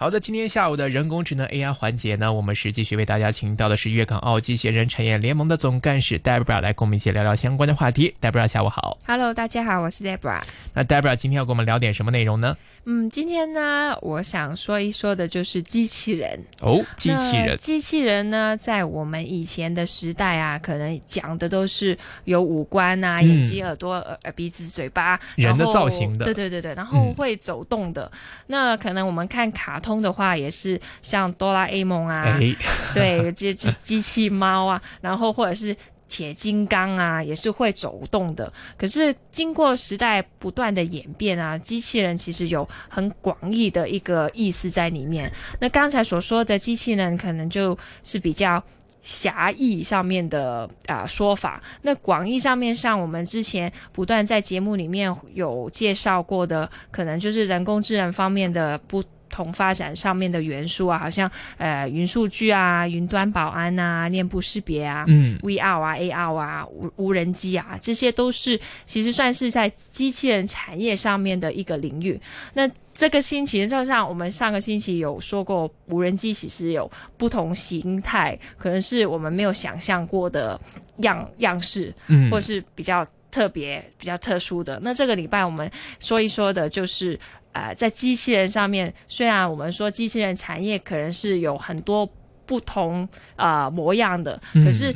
好的，今天下午的人工智能 AI 环节呢，我们是继续为大家请到的是粤港澳机器人产业联盟的总干事 Debra 来跟我们一起聊聊相关的话题。Debra，下午好。Hello，大家好，我是 Debra。那 Debra 今天要跟我们聊点什么内容呢？嗯，今天呢，我想说一说的就是机器人。哦，机器人。机器人呢，在我们以前的时代啊，可能讲的都是有五官啊，嗯眼睛、耳朵、耳耳鼻子、嘴巴，人的造型的对对对对，然后嗯会走动的。那可能我们看卡通的话，也是像哆啦 A 梦啊，哎，对，这机机器猫啊，然后或者是铁金刚啊，也是会走动的。可是经过时代不断的演变啊，机器人其实有很广义的一个意思在里面。那刚才所说的机器人，可能就是比较。狭义上面的啊、说法，那广义上面上，我们之前不断在节目里面有介绍过的，可能就是人工智能方面的不同发展上面的元素啊，好像呃云数据啊、云端保安啊、面部识别啊、嗯，VR 啊、AR 啊、无无人机啊，这些都是其实算是在机器人产业上面的一个领域。那这个星期，就像我们上个星期有说过，无人机其实有不同形态，可能是我们没有想象过的样样式，嗯，或是比较特别、比较特殊的。那这个礼拜我们说一说的就是，呃，在机器人上面，虽然我们说机器人产业可能是有很多不同呃模样的，嗯可是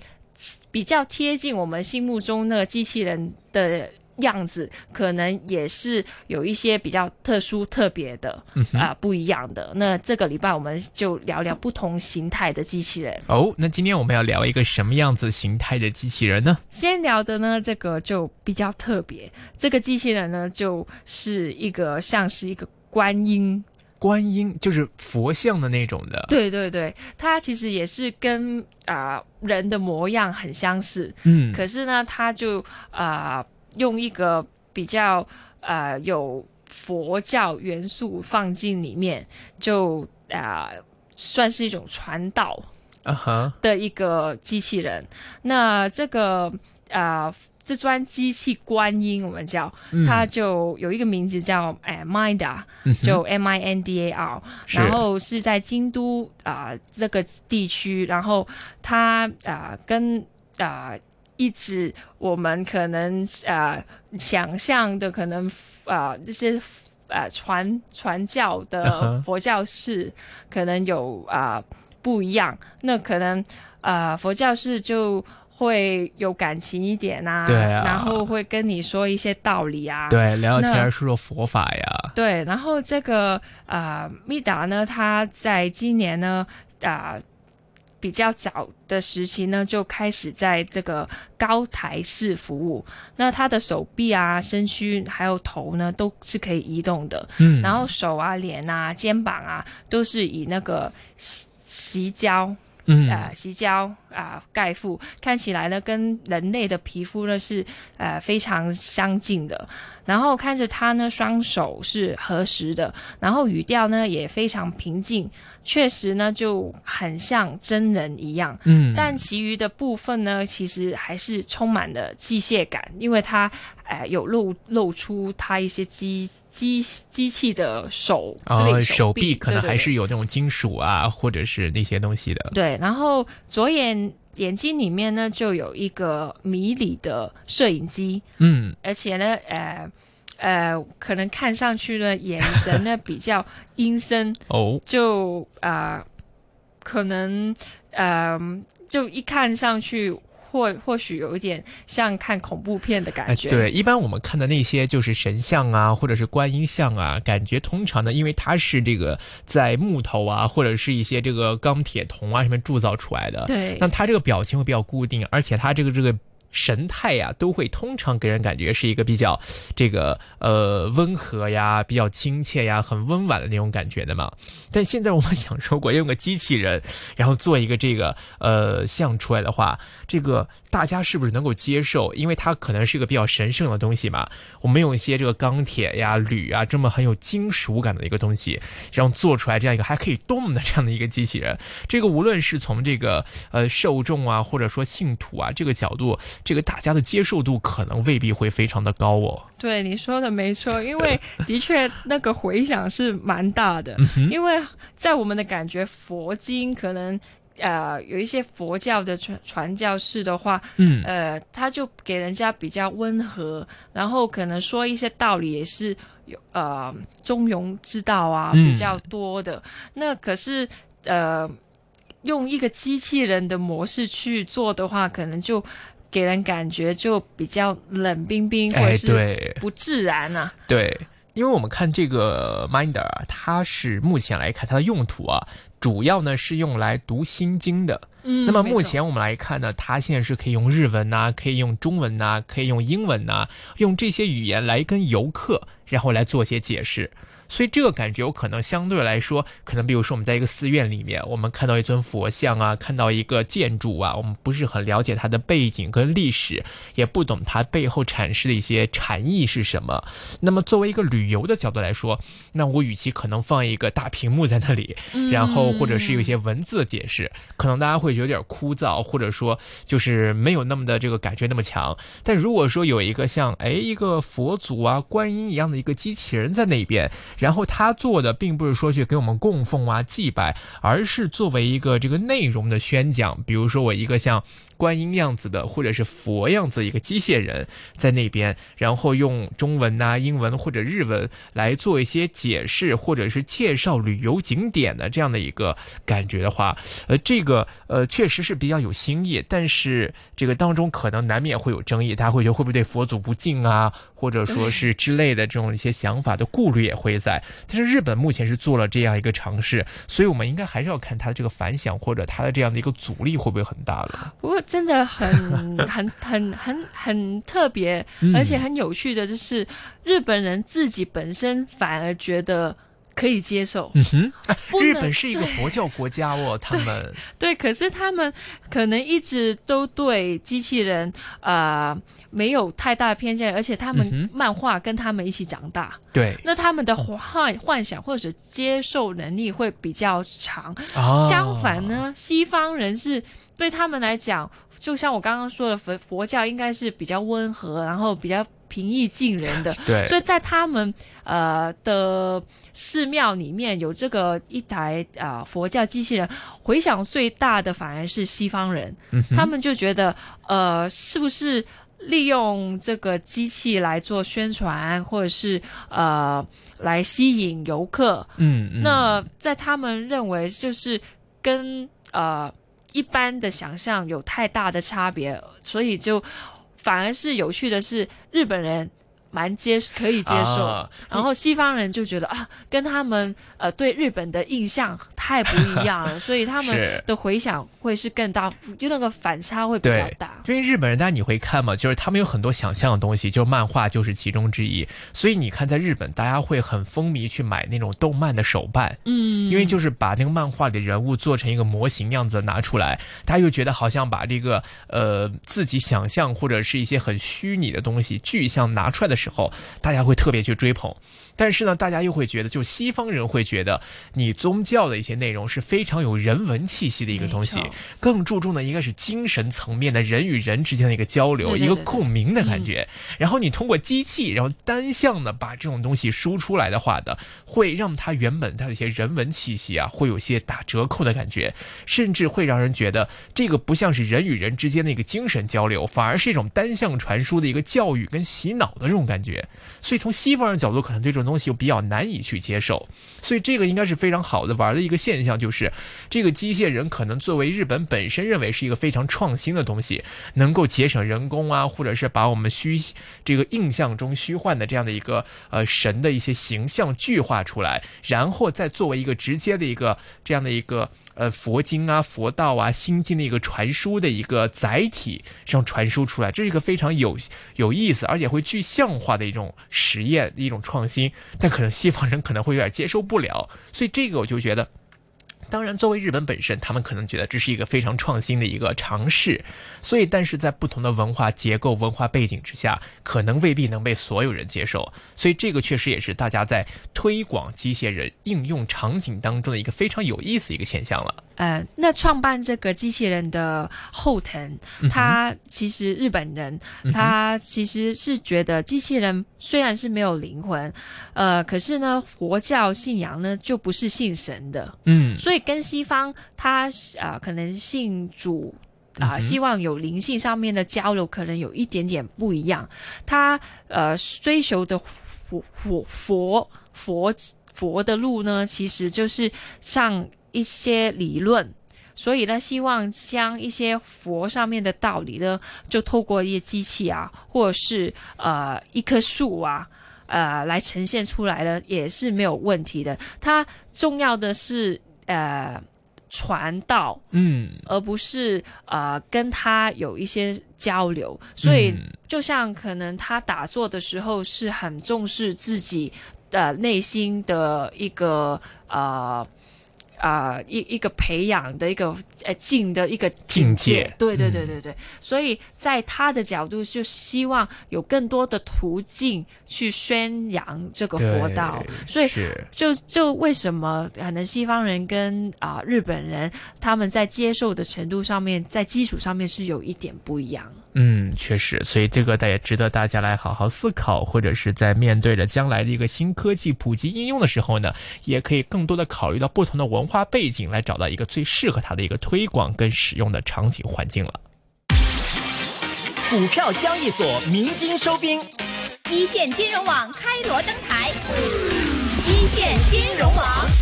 比较贴近我们心目中那个机器人的。样子可能也是有一些比较特殊、特别的啊、不一样的。那这个礼拜我们就聊聊不同形态的机器人。哦，那今天我们要聊一个什么样子形态的机器人呢？先聊的呢，这个就比较特别。这个机器人呢，就是一个像是一个观音，观音就是佛像的那种的。，对对对，它其实也是跟啊、人的模样很相似，嗯，可是呢，它就啊、用一个比较呃有佛教元素放进里面，就啊、算是一种传导。啊哈，的一个机器人。那这个呃，这专机器观音，我们叫、嗯它就有一个名字叫哎 Minda，、就 M I N D A R，然后是在京都啊、这个地区，然后它啊、跟啊。一直我们可能呃想象的可能啊、这些呃传传教嗯的佛教士可能有啊、不一样，那可能啊佛教士就会有感情一点啊，对啊。然后会跟你说一些道理啊，对，聊聊天，说说佛法呀。对，然后这个呃密达呢，他在今年呢啊、比较早的时期呢，就开始在这个高台式服务。那他的手臂啊、身躯还有头呢，都是可以移动的。嗯，然后手啊、脸啊、肩膀啊，都是以那个洗洗胶嗯呃洗胶啊、盖覆，看起来呢跟人类的皮肤呢是呃非常相近的。然后看着他呢双手是合十的，然后语调呢也非常平静，确实呢就很像真人一样。嗯，但其余的部分呢，其实还是充满了机械感，因为它呃有露露出他一些机机机器的手啊、对手臂可能还是有那种金属啊，或者是那些东西的。对，然后左眼眼睛里面呢就有一个迷你的摄影机，嗯，而且呢，呃呃，可能看上去呢眼神呢比较阴森，哦，就呃可能呃就一看上去。或或许有一点像看恐怖片的哎，感觉，对，一般我们看的那些就是神像啊，或者是观音像啊，感觉通常呢，因为它是这个在木头啊，或者是一些这个钢铁铜啊上面铸造出来的，对那它这个表情会比较固定，而且它这个这个。神态呀，都会通常给人感觉是一个比较这个呃温和呀、比较亲切呀、很温婉的那种感觉的嘛。但现在我们想说过用个机器人，然后做一个这个呃像出来的话，这个大家是不是能够接受？因为它可能是一个比较神圣的东西嘛。我们用一些这个钢铁呀、铝啊这么很有金属感的一个东西，然后做出来这样一个还可以动的这样的一个机器人，这个无论是从这个呃受众啊，或者说信徒啊这个角度，这个大家的接受度可能未必会非常的高哦。对你说的没错，因为的确那个回响是蛮大的，因为在我们的感觉，佛经可能。呃，有一些佛教的传传教士的话，嗯，呃，他就给人家比较温和，然后可能说一些道理也是有呃中庸之道啊比较多的。那可是呃，用一个机器人的模式去做的话，可能就给人感觉就比较冷冰冰，或者是不自然啊。对，因为我们看这个 Minder 啊，它是目前来看它的用途啊。主要呢是用来读心经的，嗯，那么目前我们来看呢，它现在是可以用日文呐，可以用中文呐，可以用英文呐，用这些语言来跟游客，然后来做些解释。所以这个感觉有可能相对来说，可能比如说我们在一个寺院里面，我们看到一尊佛像啊，看到一个建筑啊，我们不是很了解它的背景跟历史，也不懂它背后阐释的一些禅意是什么。那么作为一个旅游的角度来说，那我与其可能放一个大屏幕在那里，然后或者是有一些文字的解释，可能大家会觉得有点枯燥，或者说就是没有那么的这个感觉那么强。但如果说有一个像哎一个佛祖啊、观音一样的一个机器人在那边。然后他做的并不是说去给我们供奉啊祭拜，而是作为一个这个内容的宣讲。比如说我一个像。观音样子的，或者是佛样子一个机械人在那边，然后用中文呐、英文或者日文来做一些解释，或者是介绍旅游景点的这样的一个感觉的话，呃，这个呃确实是比较有新意，但是这个当中可能难免会有争议，大家会觉得会不会对佛祖不敬啊，或者说是之类的这种一些想法的顾虑也会在。但是日本目前是做了这样一个尝试，所以我们应该还是要看它的这个反响或者它的这样的一个阻力会不会很大了。不过。真的很 很很很很特别，而且很有趣的，就是日本人自己本身反而觉得可以接受。嗯哼，日本是一个佛教国家哦，他们对，可是他们可能一直都对机器人啊没有太大偏见，而且他们漫画跟他们一起长大，对，那他们的幻幻想或者接受能力会比较强。相反呢，西方人是。对他们来讲，就像我刚刚说的，佛佛教应该是比较温和，然后比较平易近人的。对，所以在他们呃的寺庙里面有这个一台啊佛教机器人，回响最大的反而是西方人。嗯，他们就觉得呃，是不是利用这个机器来做宣传，或者是呃来吸引游客？嗯，那在他们认为就是跟呃。一般的想象有太大的差别，所以就反而是有趣的是日本人。蛮接可以接受，然后西方人就觉得啊，跟他们呃对日本的印象太不一样了，所以他们的回想会是更大，就那个反差会比较大。因为日本人，大家你会看嘛，就是他们有很多想象的东西，就是漫画就是其中之一。所以你看，在日本，大家会很风靡去买那种动漫的手办，嗯，因为就是把那个漫画里的人物做成一个模型样子拿出来，大家又觉得好像把这个呃自己想象或者是一些很虚拟的东西具象拿出来的。时候，大家会特别去追捧。但是呢，大家又会觉得，就西方人会觉得，你宗教的一些内容是非常有人文气息的一个东西，更注重的应该是精神层面的人与人之间的一个交流，一个共鸣的感觉。然后你通过机器，然后单向的把这种东西输出来的话的，会让它原本它的一些人文气息啊，会有些打折扣的感觉，甚至会让人觉得这个不像是人与人之间的一个精神交流，反而是一种单向传输的一个教育跟洗脑的这种感觉。所以从西方人角度，可能对这种。东西又比较难以去接受，所以这个应该是非常好的玩的一个现象，就是这个机械人可能作为日本本身认为是一个非常创新的东西，能够节省人工啊，或者是把我们虚这个印象中虚幻的这样的一个呃神的一些形象具化出来，然后再作为一个直接的一个这样的一个。呃，佛经啊，佛道啊，心经的一个传输的一个载体上传输出来，这是一个非常有有意思，而且会具象化的一种实验，一种创新。但可能西方人可能会有点接受不了，所以这个我就觉得。当然，作为日本本身，他们可能觉得这是一个非常创新的一个尝试，所以，但是在不同的文化结构、文化背景之下，可能未必能被所有人接受。所以，这个确实也是大家在推广机械人应用场景当中的一个非常有意思一个现象了。呃，那创办这个机器人的后藤，他其实日本人，他其实是觉得机器人虽然是没有灵魂，呃，可是呢，佛教信仰呢就不是信神的，嗯，所以跟西方他啊可能信主啊，希望有灵性上面的交流，可能有一点点不一样。他呃追求的佛佛佛佛佛的路呢，其实就是像。一些理论，所以呢，希望将一些佛上面的道理呢，就透过一些机器啊，或者是呃一棵树啊，呃来呈现出来了，也是没有问题的。它重要的是呃传道，嗯，而不是呃跟他有一些交流。所以，就像可能他打坐的时候是很重视自己的内心的一个呃。啊，一一个培养的一个呃境的一个境界，对对对对对，所以在他的角度就希望有更多的途径去宣扬这个佛道，所以就就为什么可能西方人跟啊日本人他们在接受的程度上面，在基础上面是有一点不一样。嗯，确实，所以这个大也值得大家来好好思考，或者是在面对着将来的一个新科技普及应用的时候呢，也可以更多的考虑到不同的文化背景，来找到一个最适合它的一个推广跟使用的场景环境了。股票交易所鸣金收兵，一线金融网开锣登台，一线金融网。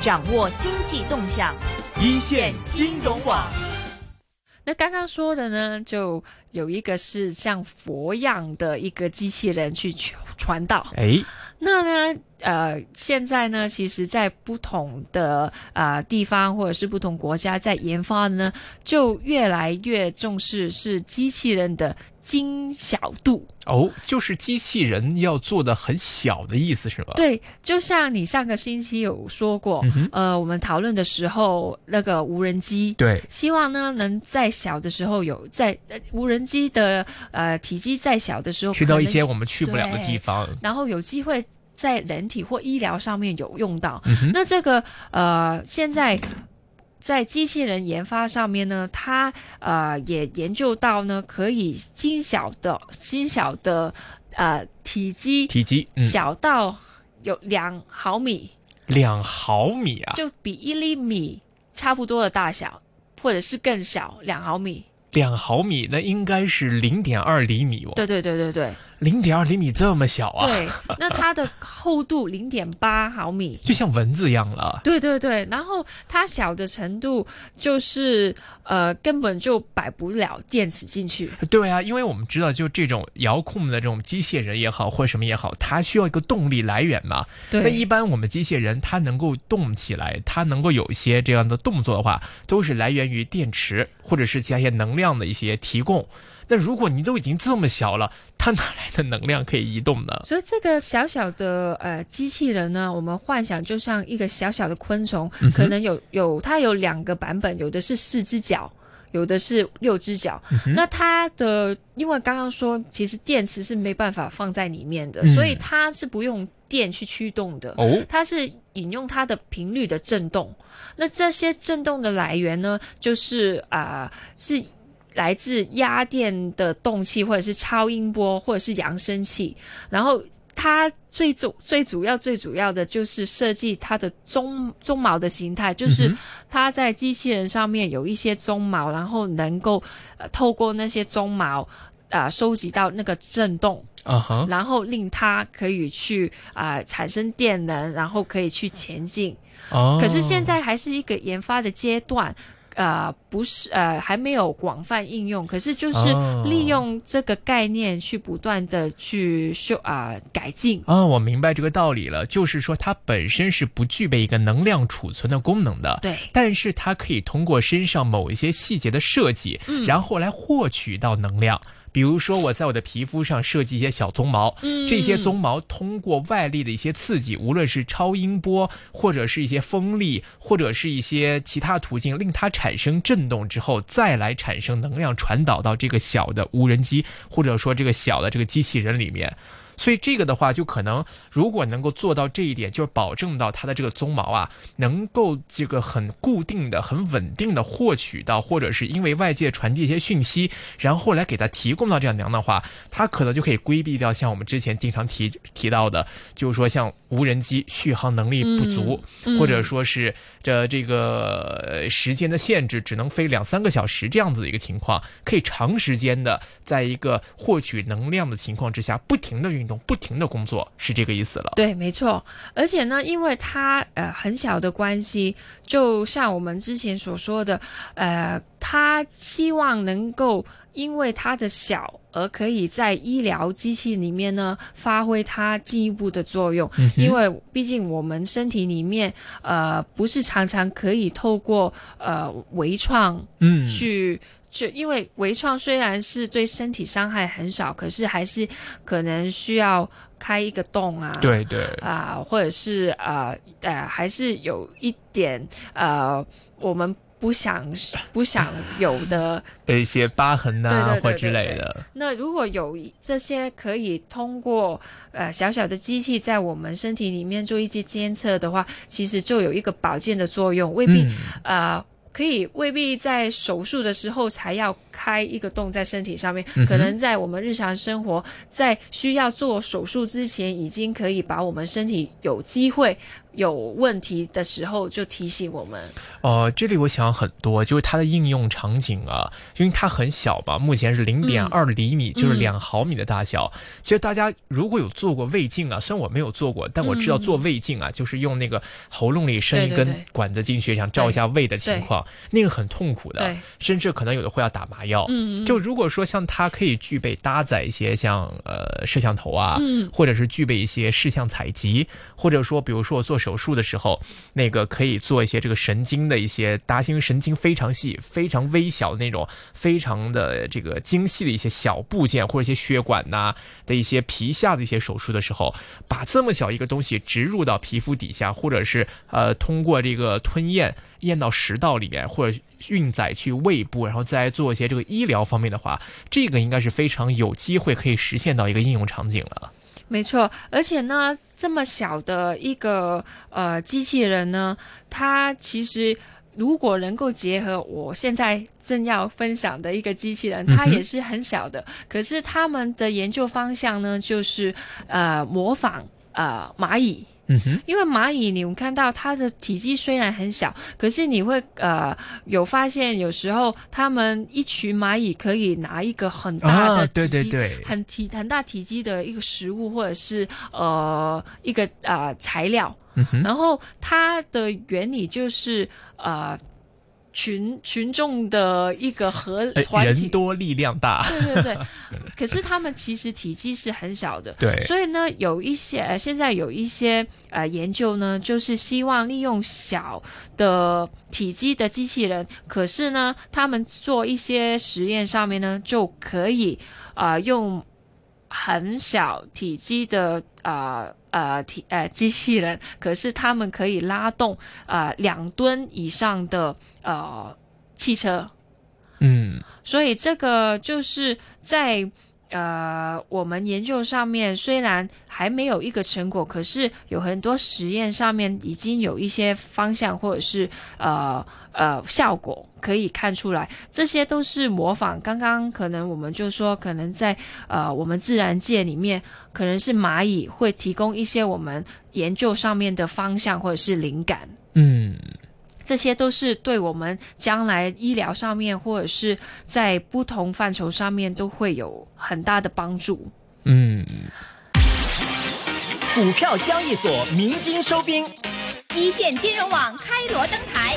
掌握经济动向，一线金融网。那刚刚说的呢，就有一个是像佛样的一个机器人去传道。哎，那呢，呃，现在呢，其实，在不同的啊地方或者是不同国家在研发的呢，就越来越重视是机器人的。精小度哦，就是机器人要做的很小的意思是吧？对，就像你上个星期有说过，呃，我们讨论的时候，那个无人机，对，希望呢能在小的时候有在无人机的呃体积再小的时候，去到一些我们去不了的地方，然后有机会在人体或医疗上面有用到。那这个呃现在。在机器人研发上面呢，它呃也研究到呢，可以精小的、精小的呃体积，体积小到有两毫米，两毫米啊，就比一厘米差不多的大小，或者是更小，两毫米。两毫米，那应该是零点二厘米哦。对对对对对。零点二厘米这么小啊？对，那它的厚度零点八毫米，就像蚊子一样了。对对对，然后它小的程度就是呃根本就摆不了电池进去。对啊，因为我们知道，就这种遥控的这种机械人也好，或什么也好，它需要一个动力来源嘛。对。那一般我们机械人它能够动起来，它能够有一些这样的动作的话，都是来源于电池或者是其他一些能量的一些提供。那如果你都已经这么小了，它哪来的能量可以移动呢？所以这个小小的呃机器人呢，我们幻想就像一个小小的昆虫，可能有有它有两个版本，有的是四只脚，有的是六只脚。那它的因为刚刚说，其实电池是没办法放在里面的，所以它是不用电去驱动的。哦，它是引用它的频率的震动。那这些震动的来源呢，就是啊是。来自压电的动器，或者是超音波，或者是扬声器。然后它最主最主要最主要的就是设计它的鬃鬃毛的形态，就是它在机器人上面有一些鬃毛，然后能够呃透过那些鬃毛啊收集到那个震动，然后令它可以去啊产生电能，然后可以去前进。哦，可是现在还是一个研发的阶段。呃不是呃还没有广泛应用，可是就是哦利用这个概念去不断的去修啊、改进。啊、我明白这个道理了，就是说它本身是不具备一个能量储存的功能的，对但是它可以通过身上某一些细节的设计，嗯然后来获取到能量。比如说，我在我的皮肤上设计一些小鬃毛，嗯这些鬃毛通过外力的一些刺激，无论是超音波，或者是一些风力，或者是一些其他途径，令它产生震动之后，再来产生能量传导到这个小的无人机，或者说这个小的这个机器人里面。所以这个的话，就可能如果能够做到这一点，就是保证到它的这个鬃毛啊，能够这个很固定的、很稳定的获取到，或者是因为外界传递一些讯息，然后来给它提供到这样能的话，它可能就可以规避掉像我们之前经常提提到的，就是说像无人机续航能力不足，嗯。或者说是这这个呃时间的限制，只能飞两三个小时这样子的一个情况，可以长时间的在一个获取能量的情况之下，不停的运动，不停的工作，是这个意思了。对，没错。而且呢，因为它呃很小的关系，就像我们之前所说的，呃，他希望能够因为它的小，而可以在医疗机器里面呢发挥它进一步的作用。嗯因为毕竟我们身体里面呃不是常常可以透过呃微创嗯，去。就因为微创虽然是对身体伤害很少，可是还是可能需要开一个洞啊，对对，啊、或者是呃呃，还是有一点呃，我们不想不想有的。有一些疤痕呐、对对对或之类的。那如果有这些可以通过呃小小的机器在我们身体里面做一些监测的话，其实就有一个保健的作用，未必、嗯呃。可以未必在手术的时候才要开一个洞在身体上面，嗯可能在我们日常生活，在需要做手术之前，已经可以把我们身体有机会有问题的时候就提醒我们。哦，这里我想很多，就是它的应用场景啊，因为它很小嘛，目前是零点二厘米，就是嗯两毫米的大小。其实大家如果有做过胃镜啊，虽然我没有做过，但我知道做胃镜啊，就是用那个喉咙里伸一根管子进去，想照一下胃的情况，那个很痛苦的，甚至可能有的会要打麻药。嗯，就如果说像它可以具备搭载一些像呃摄像头啊，嗯或者是具备一些视像采集，或者说比如说我做手术的时候，那个可以做一些这个神经的一些搭因为神经非常细、非常微小的那种，非常的这个精细的一些小部件或者一些血管呐、的一些皮下的一些手术的时候，把这么小一个东西植入到皮肤底下，或者是呃通过这个吞咽咽到食道里面，或者运载去胃部，然后再做一些这个医疗方面的话，这个应该是非常有机会可以实现到一个应用场景了。没错，而且呢，这么小的一个呃机器人呢，它其实如果能够结合我现在正要分享的一个机器人，它也是很小的，可是他们的研究方向呢，就是呃模仿呃蚂蚁。嗯哼，因为蚂蚁，你们看到它的体积虽然很小，可是你会呃有发现，有时候它们一群蚂蚁可以拿一个很大的啊，体积、对对对，很体很大体积的一个食物，或者是呃一个呃材料，然后它的原理就是呃群群众的一个合呃团体。人。多力量大，对对对，可是他们其实体积是很小的，对。所以呢，有一些呃现在有一些呃研究呢，就是希望利用小的体积的机器人，可是呢，他们做一些实验上面呢，就可以呃用很小体积的呃呃体呃机器人，可是他们可以拉动呃两吨以上的呃汽车。嗯所以这个就是在呃我们研究上面虽然还没有一个成果，可是有很多实验上面已经有一些方向或者是呃呃效果可以看出来，这些都是模仿。刚刚可能我们就说，可能在呃我们自然界里面，可能是蚂蚁会提供一些我们研究上面的方向或者是灵感。嗯。这些都是对我们将来医疗上面，或者是在不同范畴上面都会有很大的帮助。嗯，股票交易所鸣金收兵，一线金融网开锣登台，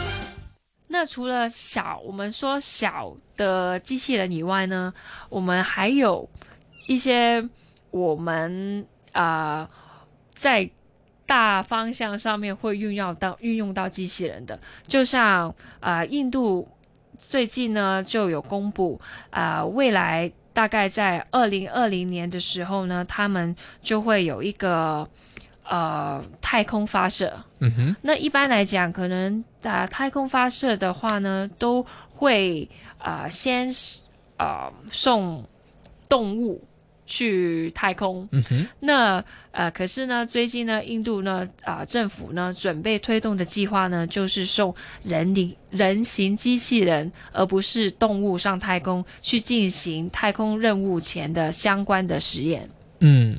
那除了小，我们说小的机器人以外呢，我们还有一些我们啊、在大方向上面会运用到运用到机器人的，就像啊、印度最近呢就有公布啊、未来大概在二零二零年的时候呢，他们就会有一个呃太空发射。嗯哼，那一般来讲，可能啊、太空发射的话呢，都会啊、先啊、送动物去太空。嗯哼，那呃，可是呢，最近呢，印度呢啊、政府呢准备推动的计划呢，就是送人力人形机器人，而不是动物上太空去进行太空任务前的相关的实验。嗯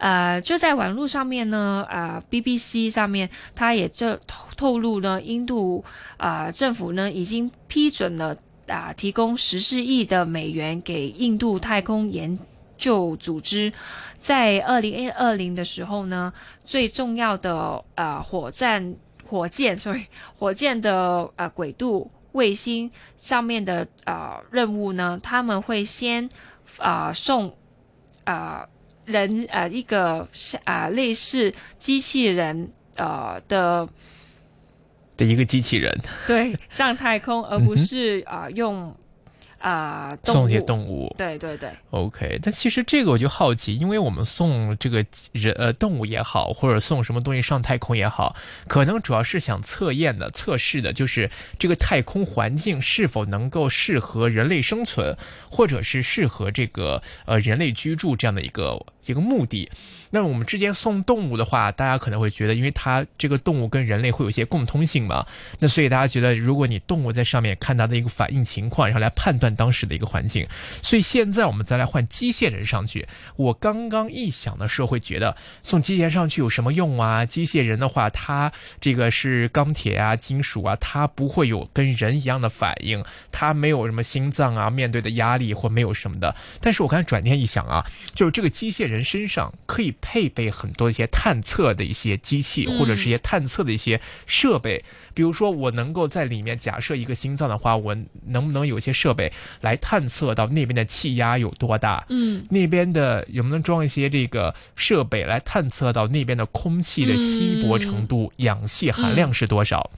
呃，就在网络上面呢，呃，BBC 上面，它也就透透露呢，印度啊、政府呢已经批准了啊、提供十四亿的美元给印度太空研究组织，在二零二零的时候呢，最重要的呃火箭火箭，sorry，火箭的呃轨道卫星上面的呃任务呢，他们会先啊、送啊。人呃一个是啊、类似机器人呃的的一个机器人。对上太空，而不是啊、用啊、送些动物。对对对，OK，但其实这个我就好奇，因为我们送这个人呃动物也好，或者送什么东西上太空也好，可能主要是想测验的、测试的，就是这个太空环境是否能够适合人类生存，或者是适合这个呃人类居住这样的一个一个目的。那我们之间送动物的话，大家可能会觉得，因为它这个动物跟人类会有一些共通性嘛，那所以大家觉得，如果你动物在上面看它的一个反应情况，然后来判断当时的一个环境，所以现在我们再来换机械人上去。我刚刚一想的时候，会觉得送机械人上去有什么用啊？机械人的话，它这个是钢铁啊、金属啊，它不会有跟人一样的反应，它没有什么心脏啊面对的压力或没有什么的。但是我刚才转念一想啊，就是这个机械人身上可以配备很多一些探测的一些机器，或者是一些探测的一些设备。比如说，我能够在里面假设一个心脏的话，我能不能有一些设备来探测到那边的气压有多大？嗯，那边的有没有装一些这个设备来探测到那边的空气的稀薄程度、氧气含量是多少？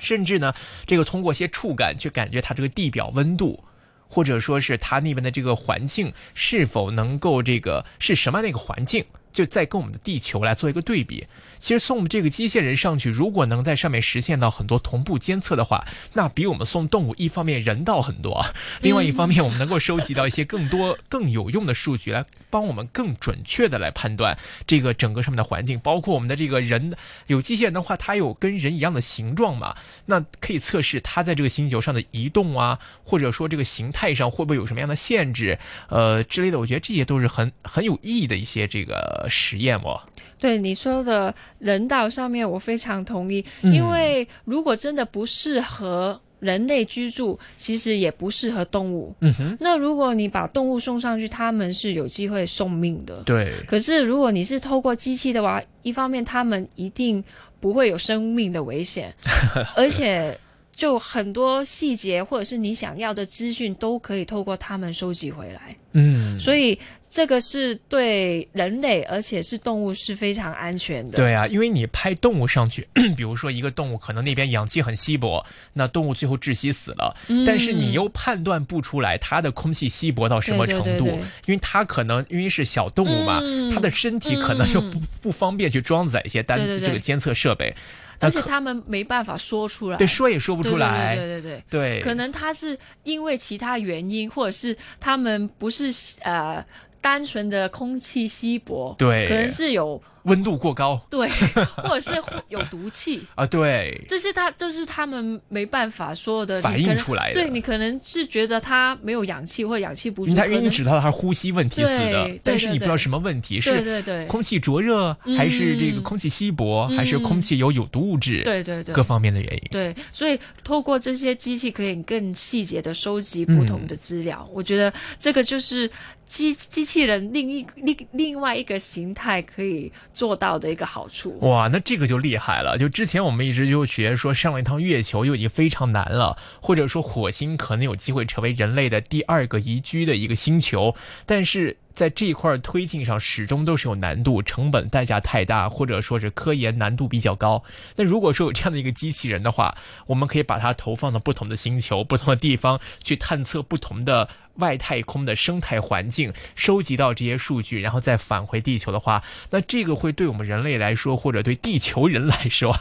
甚至呢，这个通过一些触感去感觉它这个地表温度。或者说是它那边的这个环境是否能够这个是什么样的一个环境，就再跟我们的地球来做一个对比。其实送我们这个机械人上去，如果能在上面实现到很多同步监测的话，那比我们送动物一方面人道很多，另外一方面我们能够收集到一些更多更有用的数据，来帮我们更准确的来判断这个整个上面的环境，包括我们的这个人有机械人的话，它有跟人一样的形状嘛，那可以测试它在这个星球上的移动啊，或者说这个形态上会不会有什么样的限制，呃之类的，我觉得这些都是很很有意义的一些这个实验哦。对你说的人道上面，我非常同意，嗯因为如果真的不适合人类居住，其实也不适合动物。嗯哼，那如果你把动物送上去，他们是有机会送命的。对，可是如果你是透过机器的话，一方面他们一定不会有生命的危险，而且就很多细节或者是你想要的资讯都可以透过他们收集回来。嗯，所以这个是对人类，而且是动物是非常安全的。对啊，因为你拍动物上去，比如说一个动物可能那边氧气很稀薄，那动物最后窒息死了，嗯。但是你又判断不出来它的空气稀薄到什么程度，对对对对。因为它可能因为是小动物嘛，嗯。它的身体可能又不、不方便去装载一些单这个监测设备，而且他们没办法说出来。对说也说不不出来，对对对对对。对，可能他是因为其他原因，或者是他们不是呃单纯的空气稀薄，对。可能是有温度过高。对，或者是有毒气，啊，对，这是他，这是他们没办法说的反映出来的。对你可能是觉得他没有氧气或氧气不足，他因为你只知道他是呼吸问题死的，但是你不知道什么问题是对对对。空气灼热，还是这个嗯空气稀薄，还是嗯空气有有毒物质，对对对。各方面的原因。对，所以透过这些机器，可以更细节的收集不同的资料。我觉得这个就是机机器人另一另另外一个形态可以做到的一个好处。哇，那这个就厉害了。就之前我们一直就觉得说上了一趟月球就已经非常难了，或者说火星可能有机会成为人类的第二个宜居的一个星球，但是在这一块推进上始终都是有难度，成本代价太大，或者说是科研难度比较高。那如果说有这样的一个机器人的话，我们可以把它投放到不同的星球、不同的地方去探测不同的。外太空的生态环境，收集到这些数据，然后再返回地球的话，那这个会对我们人类来说，或者对地球人来说，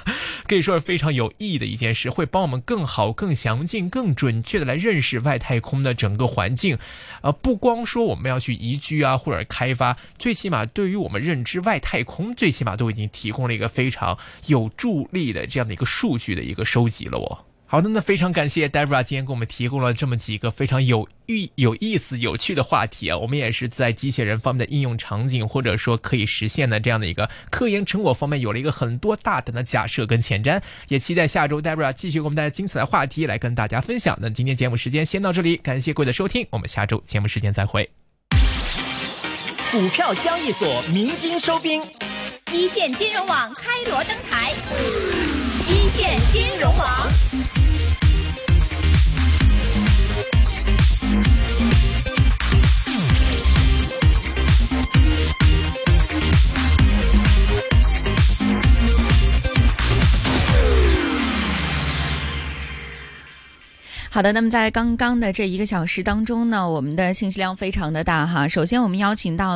可以说是非常有意义的一件事，会帮我们更好、更详尽、更准确的来认识外太空的整个环境。呃，不光说我们要去宜居啊，或者开发，最起码对于我们认知外太空，最起码都已经提供了一个非常有助力的这样的一个数据的一个收集了哦。好的，那非常感谢 Debra 今天给我们提供了这么几个非常有意、有意思、有趣的话题啊。我们也是在机器人方面的应用场景，或者说可以实现的这样的一个科研成果方面，有了一个很多大胆的假设跟前瞻。也期待下周 Debra 继续给我们带来精彩的话题来跟大家分享。那今天节目时间先到这里，感谢各位的收听，我们下周节目时间再会。股票交易所鸣金收兵，一线金融网开锣登台，一线金融网。好的，那么在刚刚的这一个小时当中呢，我们的信息量非常的大哈。首先，我们邀请到。